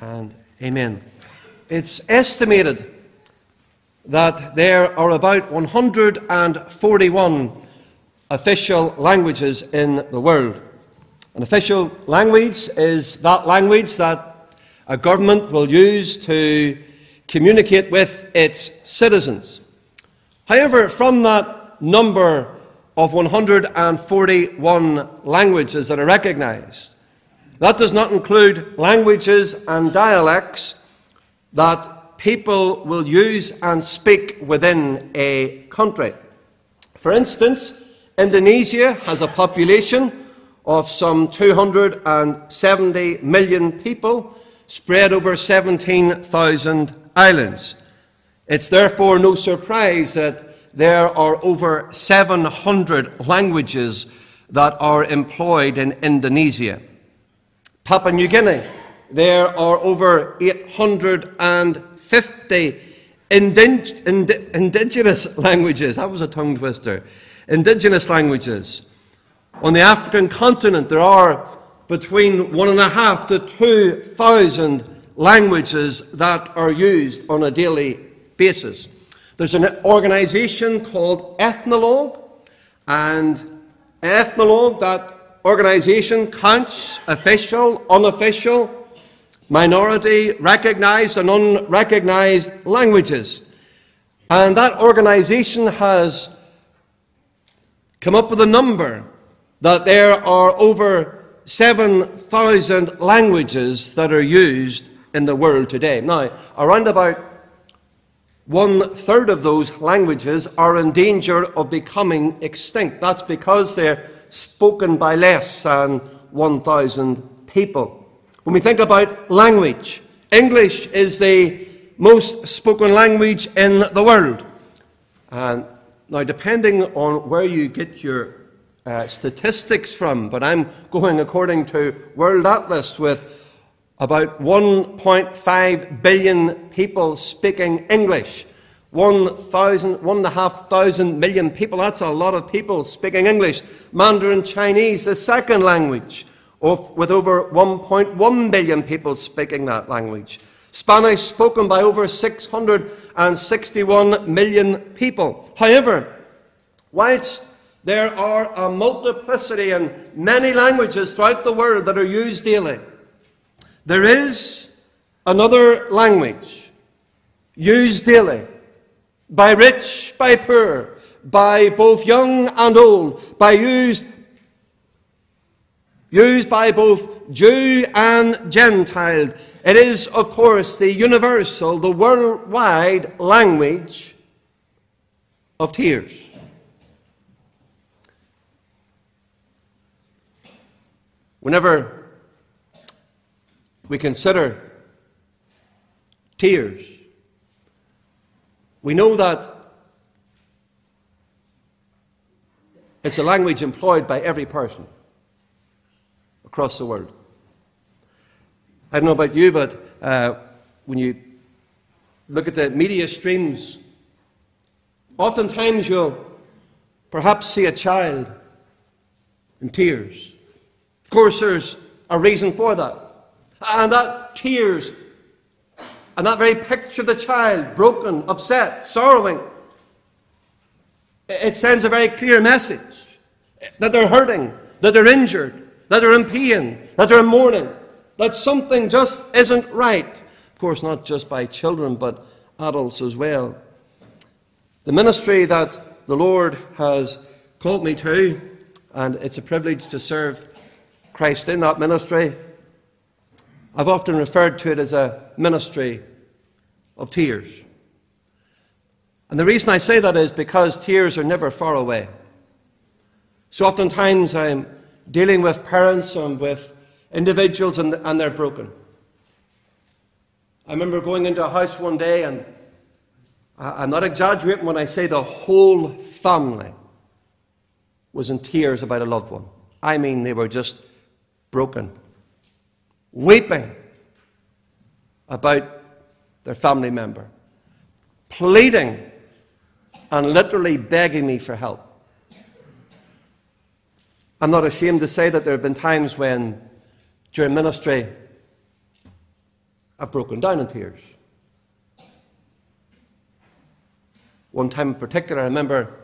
and amen. It's estimated that there are about 141 official languages in the world. An official language is that language that a government will use to communicate with its citizens. However, from that number of 141 languages that are recognized, that does not include languages and dialects that people will use and speak within a country. For instance, Indonesia has a population of some 270 million people spread over 17,000 islands. It's therefore no surprise that there are over 700 languages that are employed in Indonesia. Papua New Guinea, there are over 850 indig- ind- indigenous languages. That was a tongue twister. Indigenous languages. On the African continent, there are between one and a half to two thousand languages that are used on a daily basis. There's an organization called Ethnologue, and Ethnologue, that organization counts official, unofficial, minority, recognized, and unrecognized languages. And that organization has come up with a number that there are over 7,000 languages that are used in the world today. Now, around about one third of those languages are in danger of becoming extinct. That's because they're spoken by less than 1,000 people. When we think about language, English is the most spoken language in the world. And now, depending on where you get your uh, statistics from, but I'm going according to World Atlas with about 1.5 billion people speaking English. 1,000, 1,500 million people, that's a lot of people speaking English. Mandarin Chinese, the second language, with over 1.1 billion people speaking that language. Spanish spoken by over 661 million people. However, whilst there are a multiplicity and many languages throughout the world that are used daily, there is another language used daily by rich, by poor, by both young and old, by used, used by both Jew and Gentile. It is, of course, the universal, the worldwide language of tears. Whenever we consider tears, we know that it's a language employed by every person across the world. I don't know about you, but uh, when you look at the media streams, oftentimes you'll perhaps see a child in tears. Of course, there's a reason for that. And that tears and that very picture of the child, broken, upset, sorrowing, it sends a very clear message that they're hurting, that they're injured, that they're in pain, that they're in mourning, that something just isn't right. Of course, not just by children, but adults as well. The ministry that the Lord has called me to, and it's a privilege to serve Christ in that ministry, I've often referred to it as a ministry of tears. And the reason I say that is because tears are never far away. So oftentimes I'm dealing with parents and with individuals and, and they're broken. I remember going into a house one day and I'm not exaggerating when I say the whole family was in tears about a loved one. I mean, they were just broken weeping about their family member, pleading and literally begging me for help. I'm not ashamed to say that there have been times when, during ministry, I've broken down in tears. One time in particular, I remember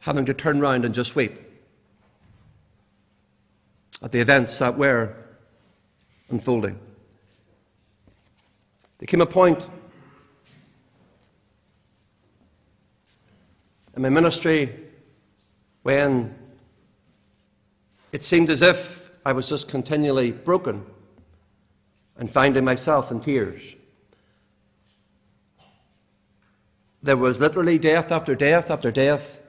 having to turn around and just weep at the events that were unfolding. There came a point in my ministry when it seemed as if I was just continually broken and finding myself in tears. There was literally death after death after death.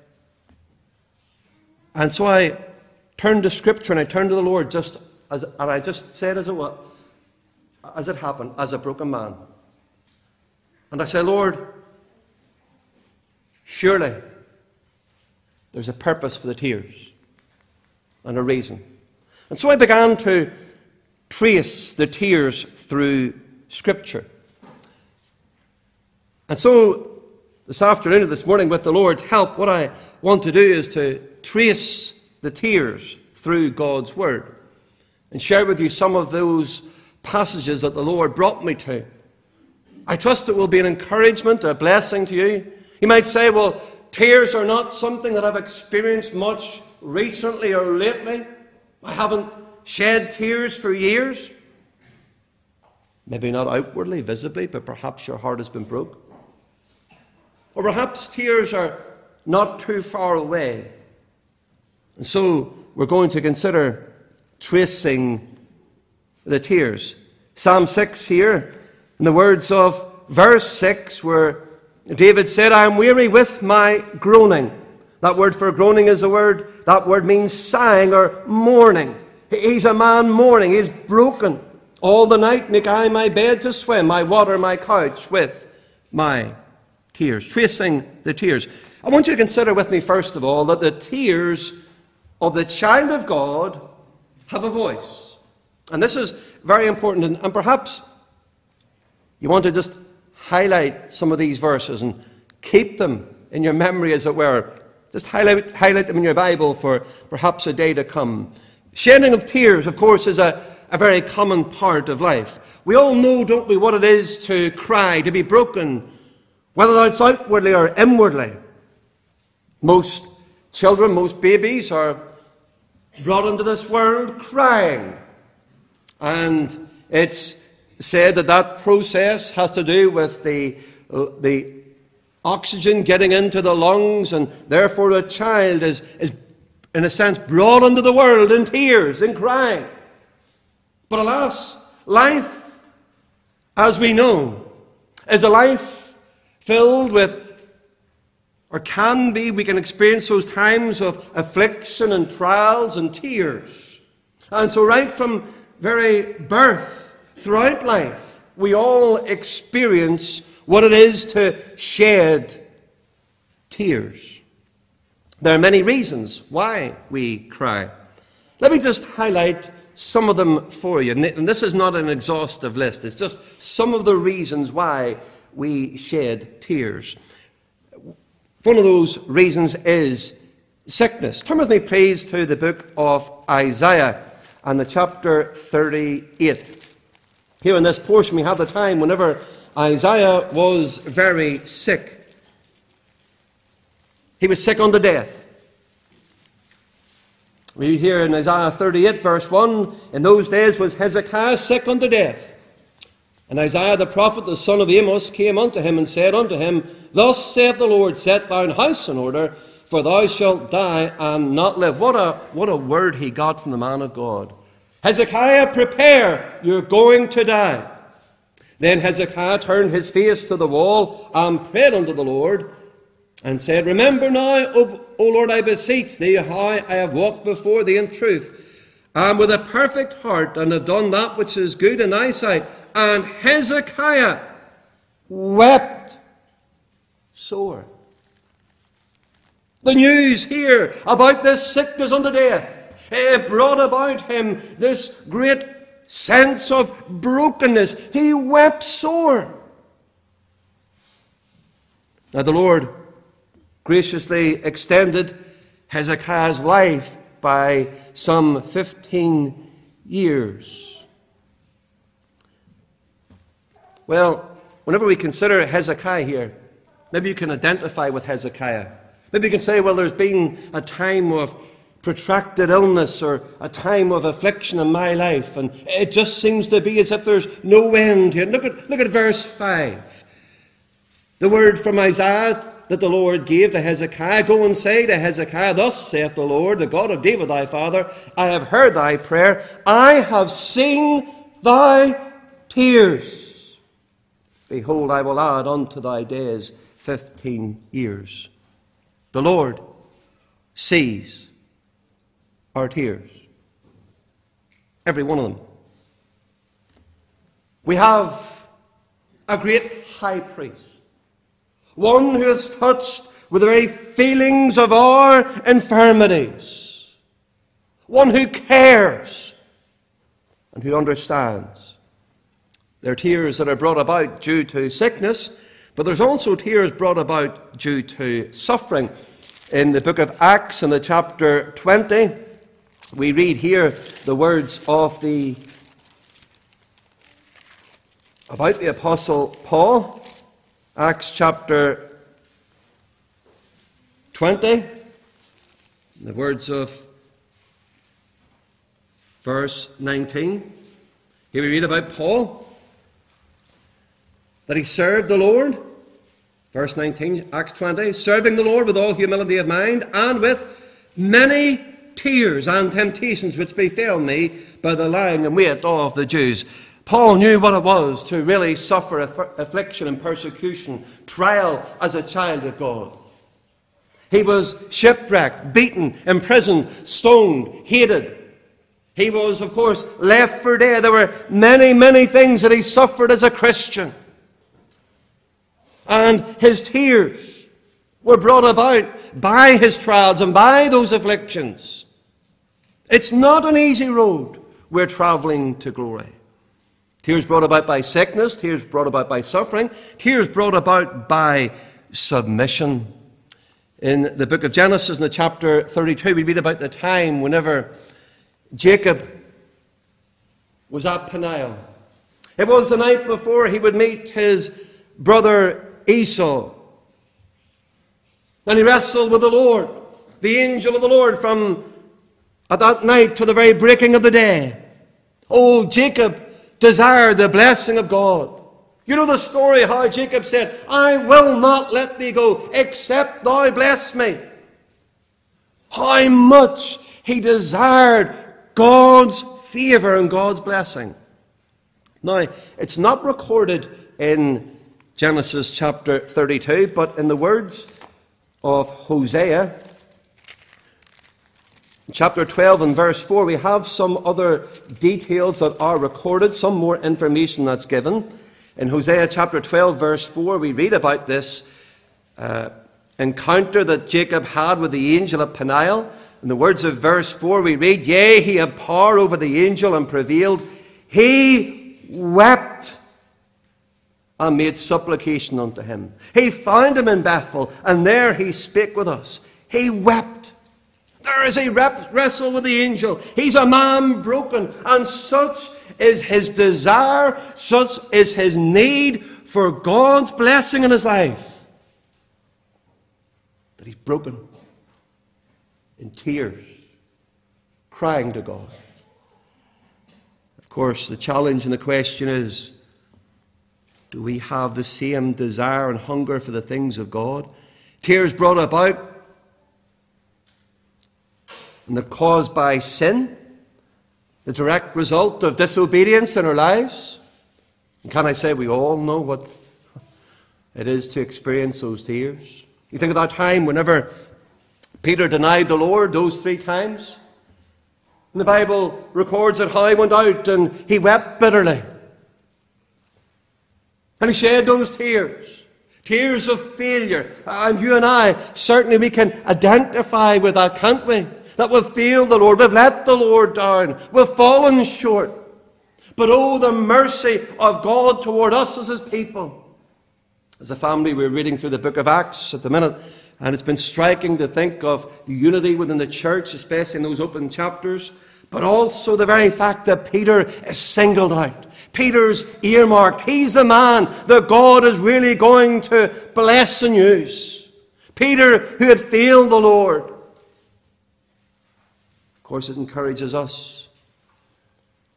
And so I turned to Scripture and I turned to the Lord just as, and I just said as it was, as it happened, as a broken man. And I said, Lord, surely there's a purpose for the tears and a reason. And so I began to trace the tears through Scripture. And so this afternoon or this morning, with the Lord's help, what I want to do is to trace the tears through God's Word and share with you some of those passages that the Lord brought me to. I trust it will be an encouragement, a blessing to you. You might say, well, tears are not something that I've experienced much recently or lately. I haven't shed tears for years. Maybe not outwardly, visibly, but perhaps your heart has been broke. Or perhaps tears are not too far away. And so we're going to consider tracing the tears. Psalm 6 here, in the words of verse 6, where David said, I am weary with my groaning. That word for groaning is a word, that word means sighing or mourning. He's a man mourning, he's broken. All the night make I my bed to swim, I water my couch with my tears. Tracing the tears. I want you to consider with me, first of all, that the tears of the child of God have a voice. And this is very important, and, and perhaps you want to just highlight some of these verses and keep them in your memory, as it were. Just highlight, highlight them in your Bible for perhaps a day to come. Shedding of tears, of course, is a, a very common part of life. We all know, don't we, what it is to cry, to be broken, whether that's outwardly or inwardly. Most children, most babies are brought into this world crying. And it's said that that process has to do with the, the oxygen getting into the lungs, and therefore a child is, is, in a sense, brought into the world in tears, in crying. But alas, life, as we know, is a life filled with or can be, we can experience those times of affliction and trials and tears. And so, right from very birth, throughout life, we all experience what it is to shed tears. There are many reasons why we cry. Let me just highlight some of them for you. And this is not an exhaustive list, it's just some of the reasons why we shed tears. One of those reasons is sickness. Turn with me, please, to the book of Isaiah and the chapter 38. Here in this portion, we have the time whenever Isaiah was very sick. He was sick unto death. We hear in Isaiah 38, verse 1 In those days was Hezekiah sick unto death. And Isaiah the prophet, the son of Amos, came unto him and said unto him, Thus saith the Lord, Set thine house in order, for thou shalt die and not live. What a, what a word he got from the man of God. Hezekiah, prepare, you're going to die. Then Hezekiah turned his face to the wall and prayed unto the Lord and said, Remember now, o, o Lord, I beseech thee, how I have walked before thee in truth, and with a perfect heart, and have done that which is good in thy sight. And Hezekiah wept sore. The news here about this sickness unto death it brought about him this great sense of brokenness. He wept sore. Now, the Lord graciously extended Hezekiah's life by some 15 years. Well, whenever we consider Hezekiah here, maybe you can identify with Hezekiah. Maybe you can say, well, there's been a time of protracted illness or a time of affliction in my life, and it just seems to be as if there's no end here. Look at, look at verse 5. The word from Isaiah that the Lord gave to Hezekiah Go and say to Hezekiah, Thus saith the Lord, the God of David thy father, I have heard thy prayer, I have seen thy tears. Behold, I will add unto thy days fifteen years. The Lord sees our tears. Every one of them. We have a great high priest, one who is touched with the very feelings of our infirmities, one who cares and who understands. There are tears that are brought about due to sickness, but there's also tears brought about due to suffering. In the book of Acts, in the chapter 20, we read here the words of the about the apostle Paul, Acts chapter 20, the words of verse 19. Here we read about Paul that he served the Lord. Verse 19, Acts 20, serving the Lord with all humility of mind and with many tears and temptations which befell me by the lying and wait of the Jews. Paul knew what it was to really suffer affliction and persecution, trial as a child of God. He was shipwrecked, beaten, imprisoned, stoned, hated. He was, of course, left for dead. There were many, many things that he suffered as a Christian. And his tears were brought about by his trials and by those afflictions. It's not an easy road we're traveling to glory. Tears brought about by sickness, tears brought about by suffering, tears brought about by submission. In the book of Genesis, in the chapter 32, we read about the time whenever Jacob was at Peniel. It was the night before he would meet his brother Esau. And he wrestled with the Lord, the angel of the Lord, from at that night to the very breaking of the day. Oh, Jacob desired the blessing of God. You know the story how Jacob said, I will not let thee go except thou bless me. How much he desired God's favor and God's blessing. Now, it's not recorded in Genesis chapter 32, but in the words of Hosea, chapter 12 and verse 4, we have some other details that are recorded, some more information that's given. In Hosea chapter 12, verse 4, we read about this uh, encounter that Jacob had with the angel at Peniel. In the words of verse 4, we read, Yea, he had power over the angel and prevailed. He wept and made supplication unto him. He found him in Bethel, and there he spake with us. He wept. There is a wrestle with the angel. He's a man broken, and such is his desire, such is his need for God's blessing in his life that he's broken in tears, crying to God. Of course, the challenge and the question is do we have the same desire and hunger for the things of God? Tears brought about and caused by sin, the direct result of disobedience in our lives. And can I say we all know what it is to experience those tears? You think of that time whenever Peter denied the Lord those three times? And the Bible records that how he went out and he wept bitterly. And he shed those tears. Tears of failure. And you and I, certainly we can identify with that, can't we? that we've failed the Lord, we've let the Lord down, we've fallen short. But oh, the mercy of God toward us as His people. As a family, we're reading through the book of Acts at the minute, and it's been striking to think of the unity within the church, especially in those open chapters. But also the very fact that Peter is singled out. Peter's earmarked. He's the man that God is really going to bless and use. Peter, who had failed the Lord. Of course, it encourages us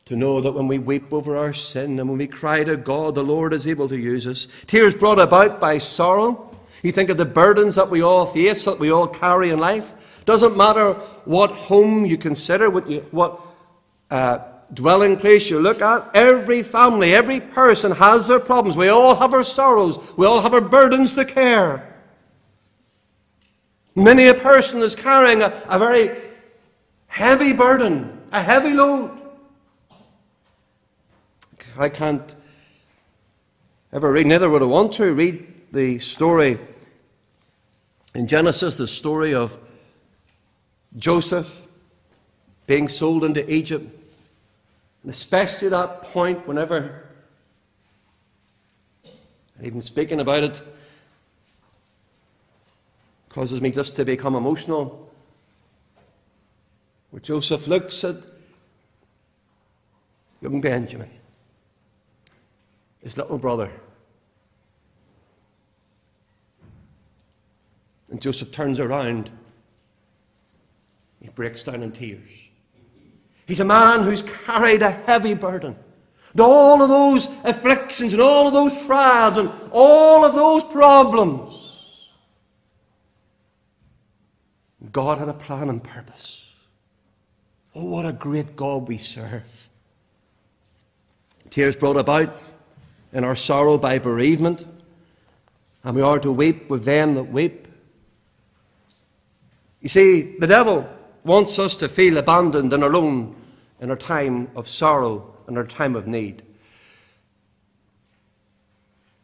to know that when we weep over our sin and when we cry to God, the Lord is able to use us. Tears brought about by sorrow. You think of the burdens that we all face, that we all carry in life. Doesn't matter what home you consider, what, you, what uh, dwelling place you look at. Every family, every person has their problems. We all have our sorrows. We all have our burdens to care. Many a person is carrying a, a very heavy burden, a heavy load. I can't ever read, neither would I want to read the story in Genesis, the story of Joseph being sold into Egypt, and especially that point whenever, even speaking about it, causes me just to become emotional. Where Joseph looks at young Benjamin, his little brother. And Joseph turns around he breaks down in tears. He's a man who's carried a heavy burden. And all of those afflictions and all of those trials and all of those problems. God had a plan and purpose. Oh, what a great God we serve. Tears brought about in our sorrow by bereavement, and we are to weep with them that weep. You see, the devil wants us to feel abandoned and alone in our time of sorrow and our time of need.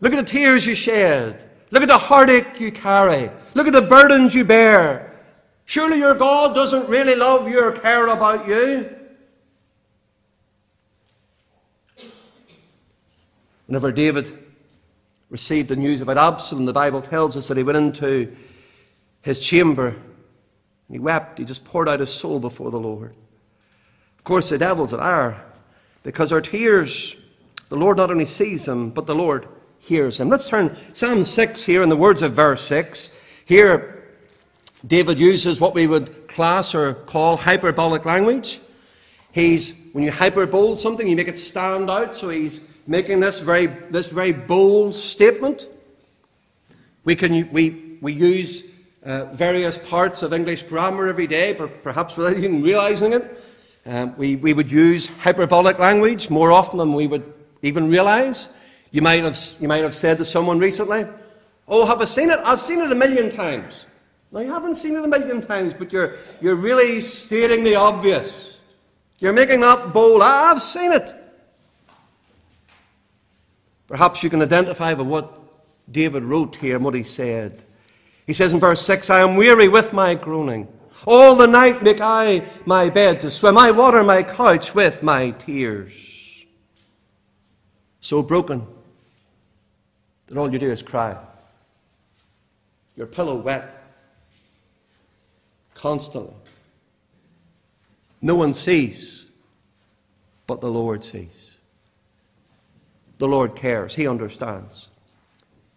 Look at the tears you shed. Look at the heartache you carry. Look at the burdens you bear. Surely your God doesn't really love you or care about you. Whenever David received the news about Absalom, the Bible tells us that he went into his chamber and he wept. He just poured out his soul before the Lord. Of course, the devil's a liar because our tears, the Lord not only sees them, but the Lord hears them. Let's turn Psalm 6 here in the words of verse 6. Here, David uses what we would class or call hyperbolic language. He's, when you hyperbole something, you make it stand out, so he's making this very, this very bold statement. We, can, we, we use uh, various parts of English grammar every day, perhaps without even realizing it. Um, we, we would use hyperbolic language more often than we would even realize. You might, have, you might have said to someone recently, Oh, have I seen it? I've seen it a million times. No, you haven't seen it a million times, but you're, you're really stating the obvious. You're making that bold. I've seen it. Perhaps you can identify with what David wrote here and what he said. He says in verse 6 I am weary with my groaning. All the night make I my bed to swim. I water my couch with my tears. So broken that all you do is cry. Your pillow wet. Constantly. No one sees, but the Lord sees. The Lord cares. He understands.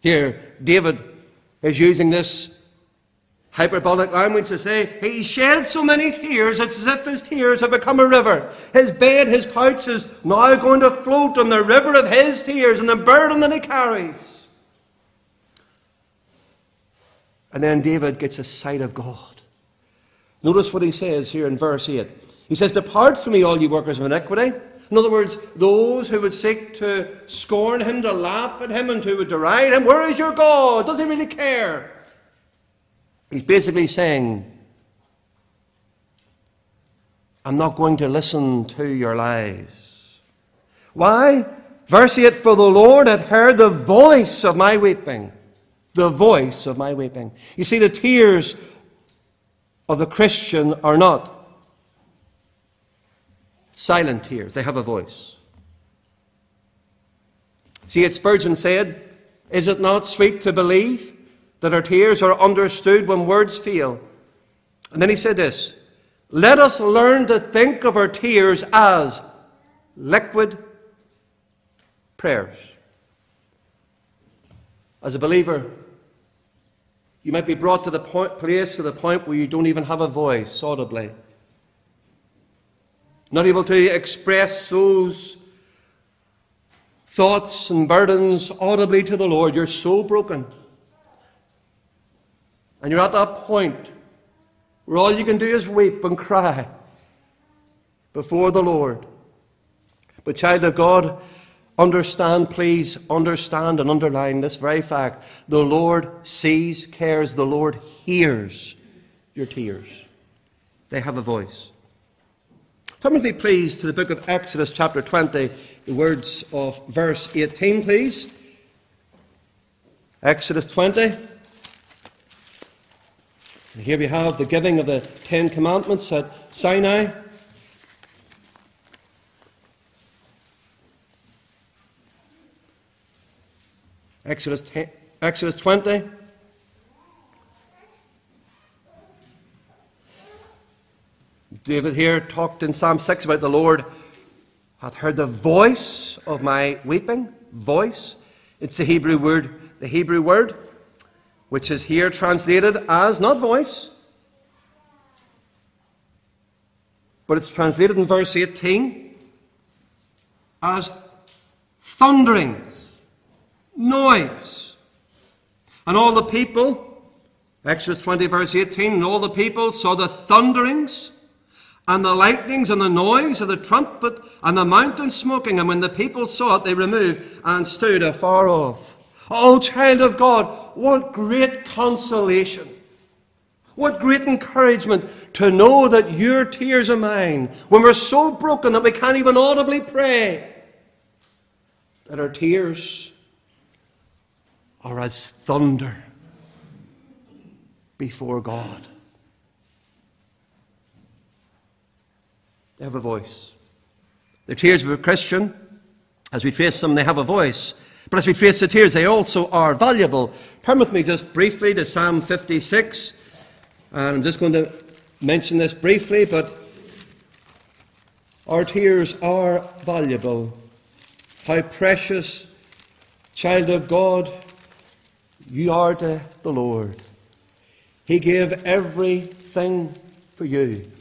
Here, David is using this hyperbolic language to say he shed so many tears, it's as if his tears have become a river. His bed, his couch is now going to float on the river of his tears and the burden that he carries. And then David gets a sight of God. Notice what he says here in verse 8. He says, Depart from me, all you workers of iniquity. In other words, those who would seek to scorn him, to laugh at him, and to deride him, where is your God? Does he really care? He's basically saying, I'm not going to listen to your lies. Why? Verse 8 For the Lord had heard the voice of my weeping. The voice of my weeping. You see, the tears of the Christian are not silent tears. They have a voice. See, it Spurgeon said, Is it not sweet to believe that our tears are understood when words fail? And then he said this Let us learn to think of our tears as liquid prayers. As a believer, you might be brought to the point, place to the point where you don't even have a voice audibly. Not able to express those thoughts and burdens audibly to the Lord. You're so broken. And you're at that point where all you can do is weep and cry before the Lord. But, child of God, understand, please, understand and underline this very fact. The Lord sees, cares, the Lord hears your tears. They have a voice. Turn with me, please, to the book of Exodus, chapter 20, the words of verse 18, please. Exodus 20. And here we have the giving of the Ten Commandments at Sinai. Exodus, 10, Exodus 20. David here talked in Psalm 6 about the Lord hath heard the voice of my weeping. Voice. It's the Hebrew word, the Hebrew word, which is here translated as not voice, but it's translated in verse 18 as thundering, noise. And all the people, Exodus 20, verse 18, and all the people saw the thunderings and the lightnings and the noise of the trumpet and the mountain smoking. And when the people saw it, they removed and stood afar off. Oh, child of God, what great consolation! What great encouragement to know that your tears are mine when we're so broken that we can't even audibly pray. That our tears are as thunder before God. They have a voice. The tears of a Christian, as we trace them, they have a voice. But as we trace the tears, they also are valuable. Turn with me just briefly to Psalm 56. And I'm just going to mention this briefly, but our tears are valuable. How precious, child of God, you are to the Lord. He gave everything for you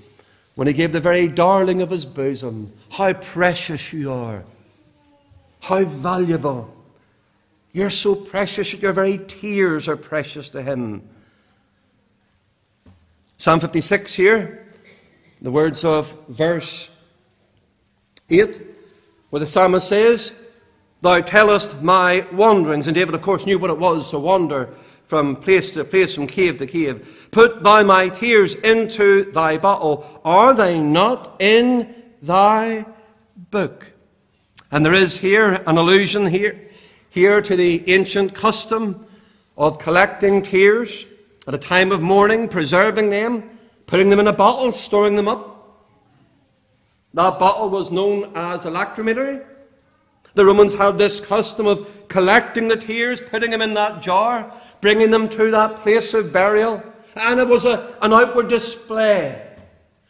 when he gave the very darling of his bosom. How precious you are! How valuable! You're so precious that your very tears are precious to him. Psalm 56 here, the words of verse 8, where the psalmist says, Thou tellest my wanderings. And David, of course, knew what it was to wander from place to place, from cave to cave. Put thou my tears into thy bottle. Are they not in thy book? And there is here an allusion here, here to the ancient custom of collecting tears at a time of mourning, preserving them, putting them in a bottle, storing them up. That bottle was known as a lacrimatory. The Romans had this custom of collecting the tears, putting them in that jar, bringing them to that place of burial. And it was a, an outward display.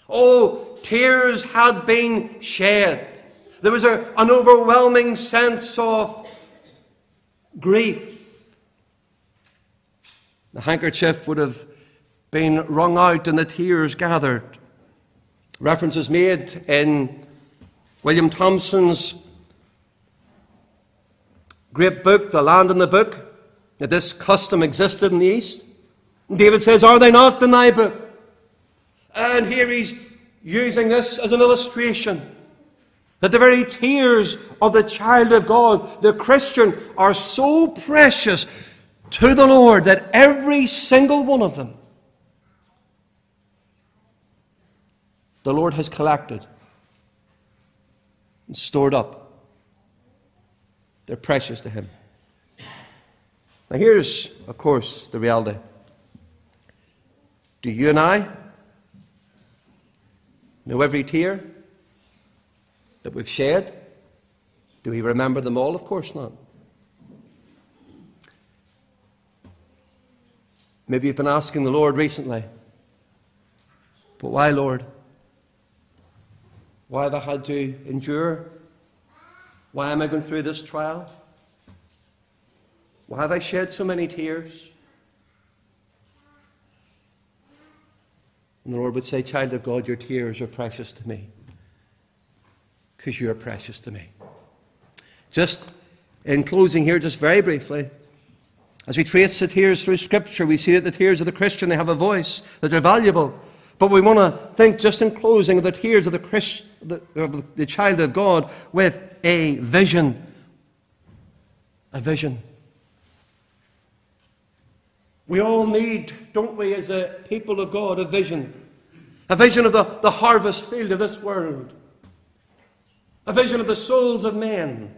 Oh, tears had been shed. There was a, an overwhelming sense of grief. The handkerchief would have been wrung out and the tears gathered. Reference is made in William Thomson's great book, The Land and the Book, that this custom existed in the East. And David says, Are they not the thy? And here he's using this as an illustration that the very tears of the child of God, the Christian, are so precious to the Lord that every single one of them the Lord has collected and stored up. They're precious to Him. Now, here's, of course, the reality. Do you and I know every tear that we've shed? Do we remember them all? Of course not. Maybe you've been asking the Lord recently, but why, Lord? Why have I had to endure? Why am I going through this trial? Why have I shed so many tears? And the Lord would say, Child of God, your tears are precious to me because you are precious to me. Just in closing here, just very briefly, as we trace the tears through Scripture, we see that the tears of the Christian, they have a voice, that they're valuable. But we want to think, just in closing, of the tears of the, Christ, the, of the child of God with a vision. A vision. We all need, don't we, as a people of God, a vision. A vision of the, the harvest field of this world. A vision of the souls of men.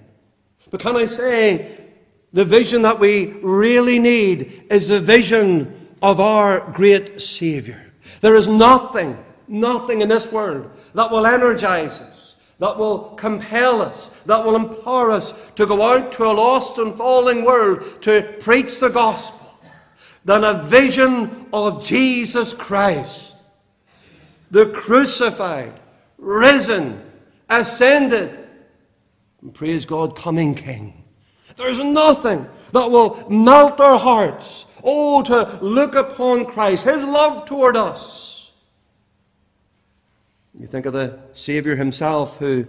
But can I say, the vision that we really need is the vision of our great Saviour. There is nothing, nothing in this world that will energize us, that will compel us, that will empower us to go out to a lost and falling world to preach the gospel than a vision of Jesus Christ, the crucified, risen, ascended, and praise God, coming King. There's nothing that will melt our hearts. Oh, to look upon Christ, His love toward us. You think of the Saviour Himself who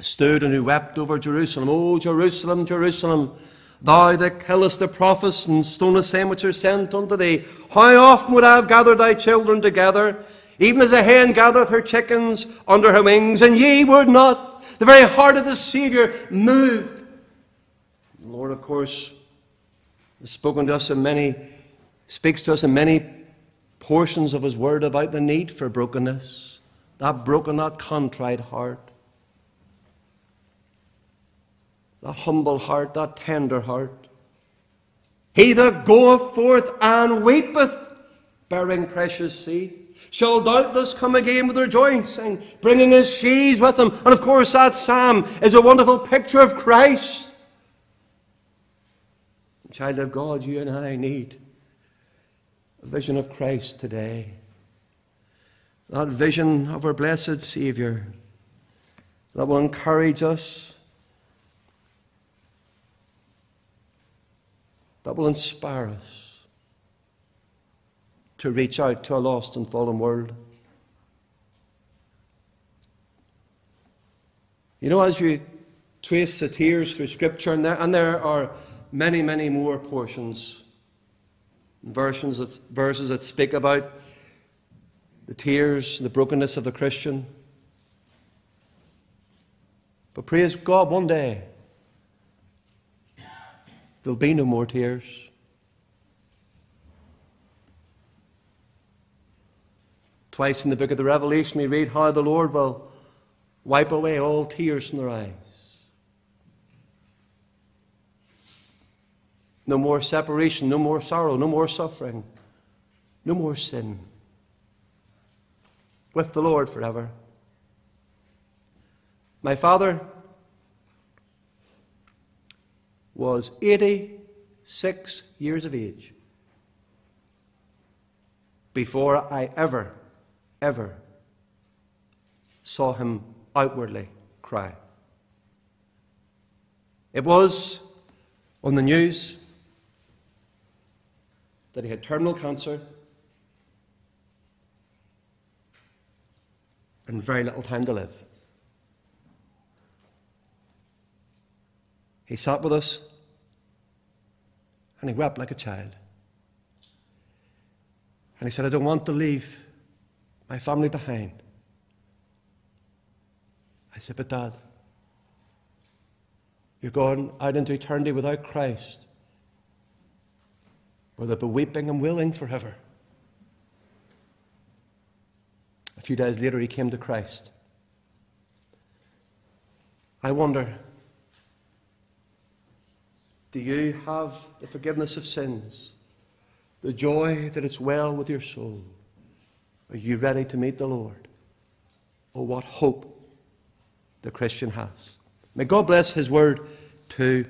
stood and who wept over Jerusalem. Oh, Jerusalem, Jerusalem, thou that killest the prophets and stonest them which are sent unto thee. How often would I have gathered thy children together, even as a hen gathereth her chickens under her wings, and ye would not. The very heart of the Saviour moved. The Lord, of course, has spoken to us in many, speaks to us in many portions of His Word about the need for brokenness, that broken, that contrite heart, that humble heart, that tender heart. He that goeth forth and weepeth, bearing precious seed shall doubtless come again with rejoicing, bringing his sheaves with him. And of course, that psalm is a wonderful picture of Christ. Child of God, you and I need a vision of Christ today. That vision of our blessed Saviour that will encourage us, that will inspire us to reach out to a lost and fallen world. You know, as you trace the tears through Scripture, and there, and there are many, many more portions, versions that, verses that speak about the tears, the brokenness of the Christian. But praise God, one day there'll be no more tears. Twice in the book of the Revelation, we read how the Lord will wipe away all tears from their eyes. No more separation, no more sorrow, no more suffering, no more sin. With the Lord forever. My father was 86 years of age before I ever ever saw him outwardly cry. It was on the news that he had terminal cancer and very little time to live. He sat with us and he er wept like a child. And he er said, I don't want to leave my family behind. I said, But Dad, you're going out into eternity without Christ, where they'll be weeping and wailing forever. A few days later, he came to Christ. I wonder do you have the forgiveness of sins, the joy that it's well with your soul? Are you ready to meet the Lord? Oh, what hope the Christian has. May God bless His word to